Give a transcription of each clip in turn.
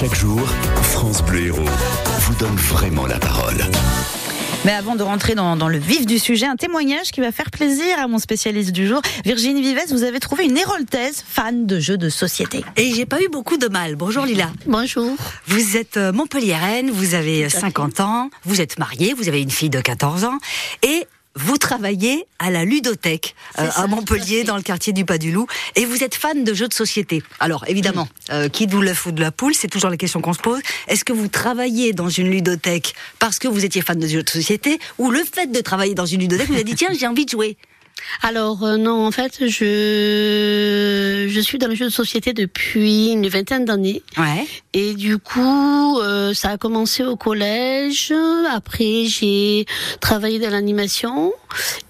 Chaque jour, France Bleu Héros vous donne vraiment la parole. Mais avant de rentrer dans, dans, le vif du sujet, un témoignage qui va faire plaisir à mon spécialiste du jour. Virginie Vives, vous avez trouvé une héroltaise fan de jeux de société. Et j'ai pas eu beaucoup de mal. Bonjour Lila. Bonjour. Vous êtes euh, Montpelliéraine, vous avez 50 ans, vous êtes mariée, vous avez une fille de 14 ans et vous travaillez à la ludothèque euh, à Montpellier, dans le quartier du Pas du Loup, et vous êtes fan de jeux de société. Alors évidemment, euh, qui d'où l'œuf ou de la poule, c'est toujours la question qu'on se pose. Est-ce que vous travaillez dans une ludothèque parce que vous étiez fan de jeux de société, ou le fait de travailler dans une ludothèque vous a dit tiens j'ai envie de jouer? Alors euh, non, en fait, je je suis dans le jeu de société depuis une vingtaine d'années. Ouais. Et du coup, euh, ça a commencé au collège. Après, j'ai travaillé dans l'animation.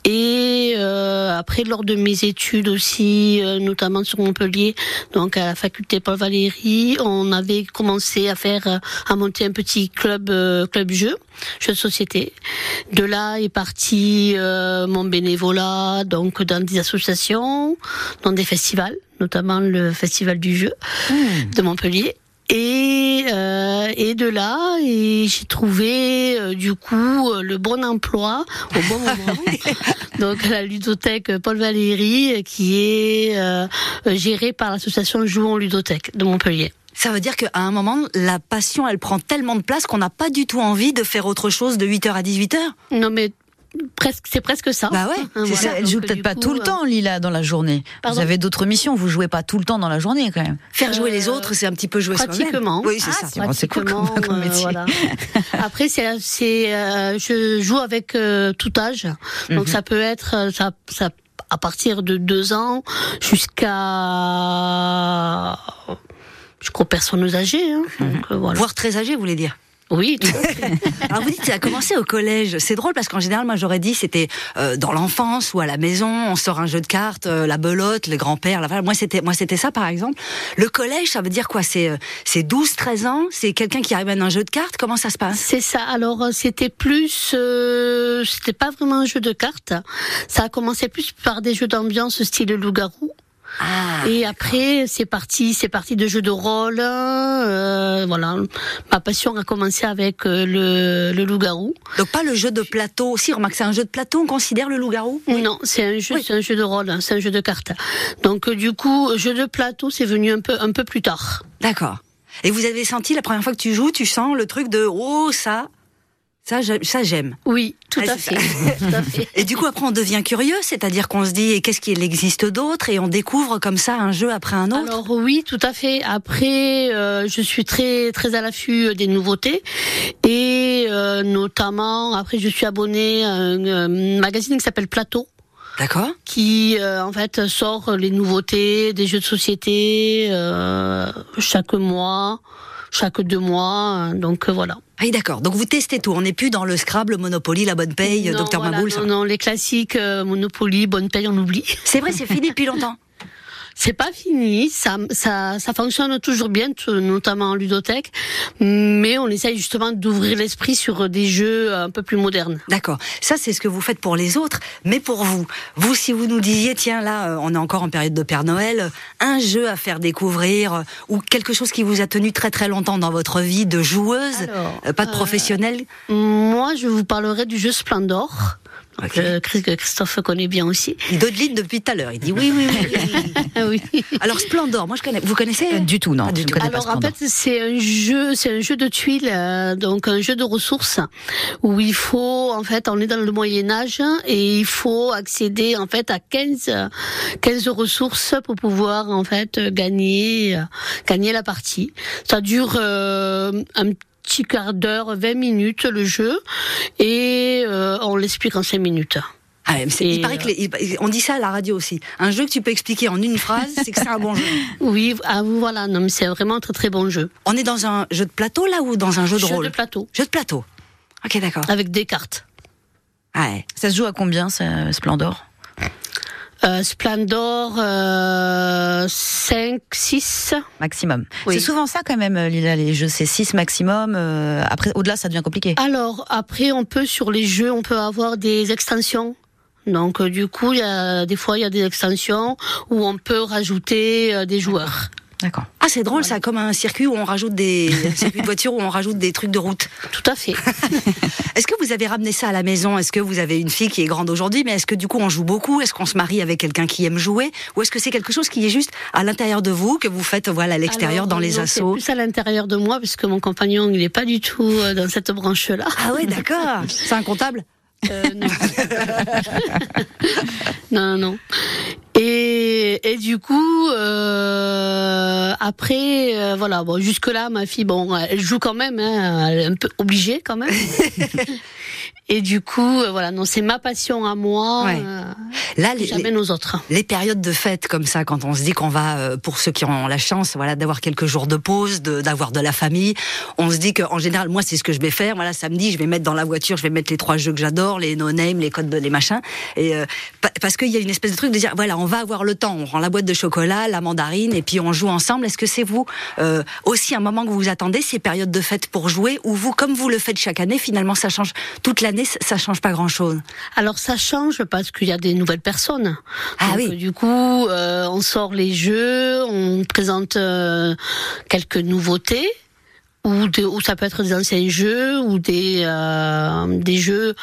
Et euh, après, lors de mes études aussi, notamment sur Montpellier, donc à la faculté Paul Valéry, on avait commencé à faire, à monter un petit club club jeu, jeu de société. De là est parti mon bénévolat, donc dans des associations, dans des festivals, notamment le festival du jeu mmh. de Montpellier. Et, euh, et de là, et j'ai trouvé euh, du coup euh, le bon emploi au bon moment. Donc la ludothèque Paul Valéry, qui est euh, gérée par l'association Jouons Ludothèque de Montpellier. Ça veut dire qu'à un moment, la passion, elle prend tellement de place qu'on n'a pas du tout envie de faire autre chose de 8h à 18h Non mais presque, c'est presque ça. Bah ouais, voilà. ça. Elle joue peut-être pas coup, tout le temps, Lila, dans la journée. Pardon vous avez d'autres missions, vous jouez pas tout le temps dans la journée quand même. Faire jouer euh, les autres, c'est un petit peu jouer Pratiquement. Oui, c'est ah, ça. C'est cool comme, comme métier. Euh, voilà. Après, c'est, c'est, euh, je joue avec euh, tout âge, donc mm -hmm. ça peut être, ça, ça, à partir de deux ans jusqu'à jusqu'aux personnes âgées. Hein. Mm -hmm. donc, voilà. Voire très âgées, vous voulez dire oui, tout Alors vous dites ça a commencé au collège. C'est drôle parce qu'en général, moi j'aurais dit c'était euh, dans l'enfance ou à la maison, on sort un jeu de cartes, euh, la belote, le grand-père. La... Moi c'était moi c'était ça par exemple. Le collège, ça veut dire quoi? C'est euh, c'est 12 13 ans, c'est quelqu'un qui arrive à un jeu de cartes, comment ça se passe? C'est ça. Alors euh, c'était plus euh, c'était pas vraiment un jeu de cartes. Ça a commencé plus par des jeux d'ambiance style loup-garou. Ah, et après, c'est parti, c'est parti de jeux de rôle. Euh, voilà, ma passion a commencé avec euh, le, le loup-garou. Donc pas le jeu de plateau. Si, remarque, c'est un jeu de plateau. On considère le loup-garou? Oui. Non, c'est un jeu, oui. c'est un jeu de rôle, c'est un jeu de cartes. Donc euh, du coup, jeu de plateau, c'est venu un peu, un peu plus tard. D'accord. Et vous avez senti la première fois que tu joues, tu sens le truc de oh ça, ça, ça j'aime. Oui, tout, ah, à fait. tout à fait. Et du coup, après, on devient curieux, c'est-à-dire qu'on se dit, qu'est-ce qu'il existe d'autre? Et on découvre comme ça un jeu après un autre? Alors oui, tout à fait. Après, euh, je suis très très à l'affût des nouveautés et euh, notamment, après, je suis abonnée à un, magazine qui s'appelle Plateau. D'accord. Qui euh, en fait sort les nouveautés des jeux de société euh, chaque mois, chaque deux mois. Donc voilà. Ah oui, d'accord. Donc vous testez tout. On n'est plus dans le Scrabble, Monopoly, la bonne paye, Docteur voilà, Maboul. Non, non, les classiques euh, Monopoly, bonne paye, on oublie. C'est vrai, c'est fini depuis longtemps. C'est pas fini, ça, ça, ça fonctionne toujours bien, notamment en ludothèque, mais on essaye justement d'ouvrir l'esprit sur des jeux un peu plus modernes. D'accord. Ça, c'est ce que vous faites pour les autres, mais pour vous, vous, si vous nous disiez, tiens, là, on est encore en période de Père Noël, un jeu à faire découvrir ou quelque chose qui vous a tenu très très longtemps dans votre vie de joueuse, Alors, pas de professionnelle. Euh, moi, je vous parlerai du jeu Splendor. Okay. Que Christophe connaît bien aussi. Il dodeline depuis tout à l'heure. Il dit oui, oui, oui. oui. Alors Splendor, moi je connais. Vous connaissez euh, Du tout, non. Ah, du tout. Alors en fait, c'est un jeu, c'est un jeu de tuiles, euh, donc un jeu de ressources où il faut, en fait, on est dans le Moyen Âge et il faut accéder en fait à 15, 15 ressources pour pouvoir en fait gagner, gagner la partie. Ça dure euh, un petit quart d'heure, 20 minutes le jeu, et euh, on l'explique en 5 minutes. Ah, il paraît que les, on dit ça à la radio aussi. Un jeu que tu peux expliquer en une phrase, c'est que c'est un bon jeu. Oui, ah, voilà, non, mais c'est vraiment un très très bon jeu. On est dans un jeu de plateau là ou dans un jeu de jeu rôle? Jeu de plateau. Jeu de plateau. Ok, d'accord. Avec des cartes. Ah ouais. Ça se joue à combien, ce Splendor? Euh, Splendor, euh, 5, 6. Maximum. Oui. C'est souvent ça quand même, Lila, les jeux, c'est 6 maximum. Euh, après, au-delà, ça devient compliqué. Alors, après, on peut, sur les jeux, on peut avoir des extensions. Donc, euh, du coup, il y a, des fois, il y a des extensions où on peut rajouter euh, des joueurs. D'accord. Ah, c'est drôle, ça, comme un circuit où on rajoute des un circuit de voiture où on rajoute des trucs de route. Tout à fait. Est-ce que vous avez ramené ça à la maison? Est-ce que vous avez une fille qui est grande aujourd'hui, mais est-ce que du coup on joue beaucoup? Est-ce qu'on se marie avec quelqu'un qui aime jouer? Ou est-ce que c'est quelque chose qui est juste à l'intérieur de vous que vous faites voilà à l'extérieur dans les non, assauts C'est plus à l'intérieur de moi, puisque mon compagnon, il n'est pas du tout euh, dans cette branche-là. Ah ouais, d'accord. C'est un comptable? Euh, non. non, non. Et, et du coup, euh, après, euh, voilà, bon, jusque-là, ma fille, bon, elle joue quand même, hein, elle est un peu obligée quand même. et du coup, euh, voilà, non, c'est ma passion à moi, Ouais. euh, Là, les, j'amène aux autres. les périodes de fête comme ça, quand on se dit qu'on va, pour ceux qui ont la chance, voilà, d'avoir quelques jours de pause, d'avoir de, la famille, on se dit qu'en général, moi, c'est ce que je vais faire. Voilà, samedi, je vais mettre dans la voiture, je vais mettre les trois jeux que j'adore, les no name, les codes, de- les machins, et euh, pa- parce qu'il y a une espèce de truc de dire, voilà, on va avoir le temps, on prend la boîte de chocolat, la mandarine, et puis on joue ensemble. Est-ce que c'est vous euh, aussi un moment que vous attendez ces périodes de fête pour jouer, ou vous, comme vous le faites chaque année, finalement, ça change toute l'année, ça- change pas grand-chose? Alors ça change parce qu'il y a des nouvelles personnes. Ah Donc, oui. Du coup, euh, on sort les jeux, on présente euh, quelques nouveautés. Ou, de- ou ça peut être des anciens jeux ou des euh, des jeux.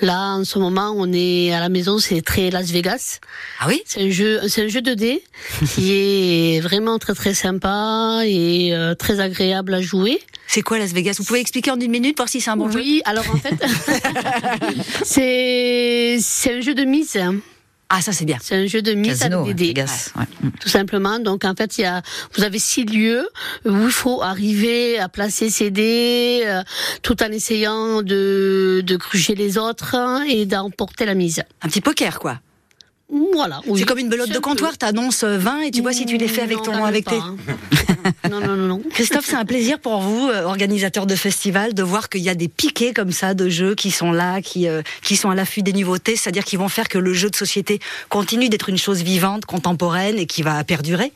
Là, en ce moment, on est à la maison, c'est très Las Vegas. Ah oui? C'est un jeu, c'est un jeu 2D qui est vraiment très très sympa et euh, très agréable à jouer. C'est quoi Las Vegas? Vous pouvez expliquer en une minute, voir si c'est un bon jeu? Oui, alors en fait, c'est c'est un jeu de mise. Ah, ça c'est bien. C'est un jeu de mise Casino, avec des dés. Ouais. Tout simplement. Donc en fait, il y a, vous avez six lieux où il faut arriver à placer ses dés, euh, tout en essayant de, de gruger les autres hein, et d'emporter la mise. Un petit poker, quoi. Voilà. oui. C'est comme une belote de comptoir, t'annonces euh, 20 et tu vois si tu les fais avec Non, ton avec pas, tes. hein. non, non, non, non. Christophe, c'est un plaisir pour vous, euh, organisateur de festival, de voir qu'il y a des piquets comme ça de jeux qui sont là, qui, euh, qui sont à l'affût des nouveautés, c'est-à-dire qui vont faire que le jeu de société continue d'être une chose vivante, contemporaine et qui va perdurer.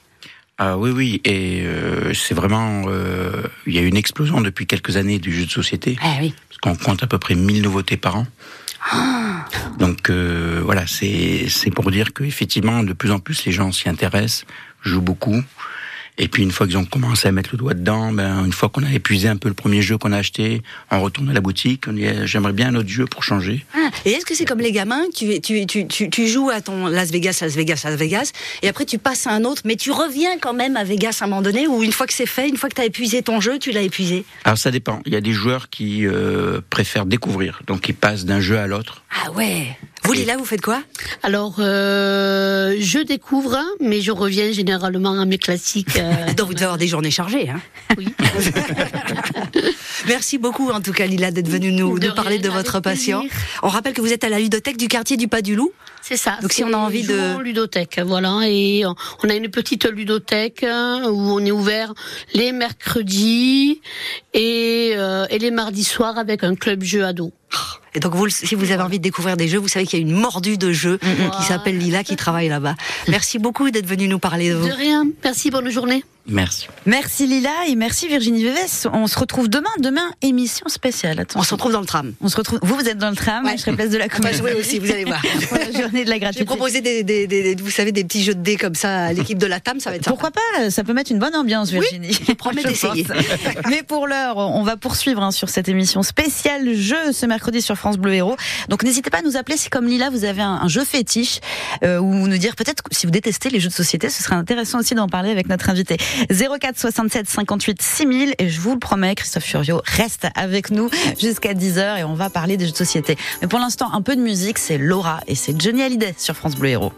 Ah oui, oui, et euh, c'est vraiment... euh, Il y a une explosion depuis quelques années du jeu de société, Ah oui. parce qu'on compte à peu près 1000 nouveautés par an. Donc euh, voilà, c'est pour dire que effectivement de plus en plus les gens s'y intéressent, jouent beaucoup. Et puis une fois qu'ils ont commencé à mettre le doigt dedans, ben une fois qu'on a épuisé un peu le premier jeu qu'on a acheté, on retourne à la boutique, on dit eh, j'aimerais bien un autre jeu pour changer. Ah, Et est-ce que c'est comme les gamins, tu, tu, tu, tu, tu joues à ton Las Vegas, Las Vegas, Las Vegas, et après tu passes à un autre, mais tu reviens quand même à Vegas à un moment donné, ou une fois que c'est fait, une fois que tu as épuisé ton jeu, tu l'as épuisé? Alors ça dépend. Il y a des joueurs qui euh, préfèrent découvrir, donc ils passent d'un jeu à l'autre. Ah ouais Vous, Lila, vous faites quoi? Alors, euh, je découvre, mais je reviens généralement à mes classiques. euh, Donc vous devez avoir des journées chargées. Hein oui. Merci beaucoup en tout cas Lila d'être venue nous, De nous parler de votre passion. plaisir. On rappelle que vous êtes à la ludothèque du quartier du Pas du Loup. C'est ça. Donc si on a envie de- ludothèque, voilà, et on- on a une petite ludothèque hein, où on est ouvert les mercredis et, euh, et les mardis soirs avec un club jeu ado. Et donc vous, si vous avez envie de découvrir des jeux, vous savez qu'il y a une mordue de jeux qui Voilà. s'appelle Lila qui travaille là-bas. Merci beaucoup d'être venu nous parler de vous. De rien. Merci, bonne journée. Merci. Merci Lila et merci Virginie Vives. On se retrouve demain. Demain, émission spéciale. Attention. On se retrouve dans le tram. On se retrouve. Vous, vous êtes dans le tram. Ouais. Je serai place de la On va jouer aussi, vous allez voir. Pour la journée de la J'ai gratuité. proposé des, des, des- des- vous savez, des petits jeux de dés comme ça à l'équipe de la TAM, ça va être sympa. Pourquoi pas? Ça peut mettre une bonne ambiance, Virginie. je promets d'essayer. Mais pour l'heure, on va poursuivre hein, sur cette émission spéciale jeu ce mercredi sur France Bleu Héros. Donc n'hésitez pas à nous appeler si comme Lila vous avez un, un jeu fétiche euh, ou nous dire peut-être si vous détestez les jeux de société, ce serait intéressant aussi d'en parler avec notre invité. 04 67 58 6000 et je vous le promets, Christophe Furio reste avec nous jusqu'à 10h et on va parler des jeux de société. Mais pour l'instant, un peu de musique, c'est Laura et c'est Johnny Hallyday sur France Bleu Héros.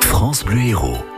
France Bleu Héros.